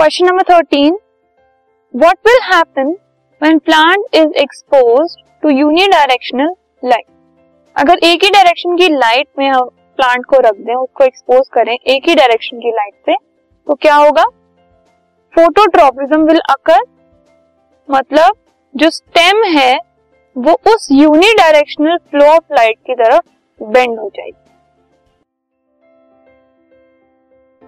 Question number thirteen what will happen when plant is exposed to unidirectional light अगर एक ही direction की light में हम प्लांट को रख दें, उसको एक्सपोज करें एक ही डायरेक्शन की लाइट से तो क्या होगा? फोटोट्रॉपिज्म विल अकर मतलब जो स्टेम है, वो उस यूनिडायरेक्शनल फ्लो ऑफ़ लाइट की तरफ़ बेंड हो जाएगी।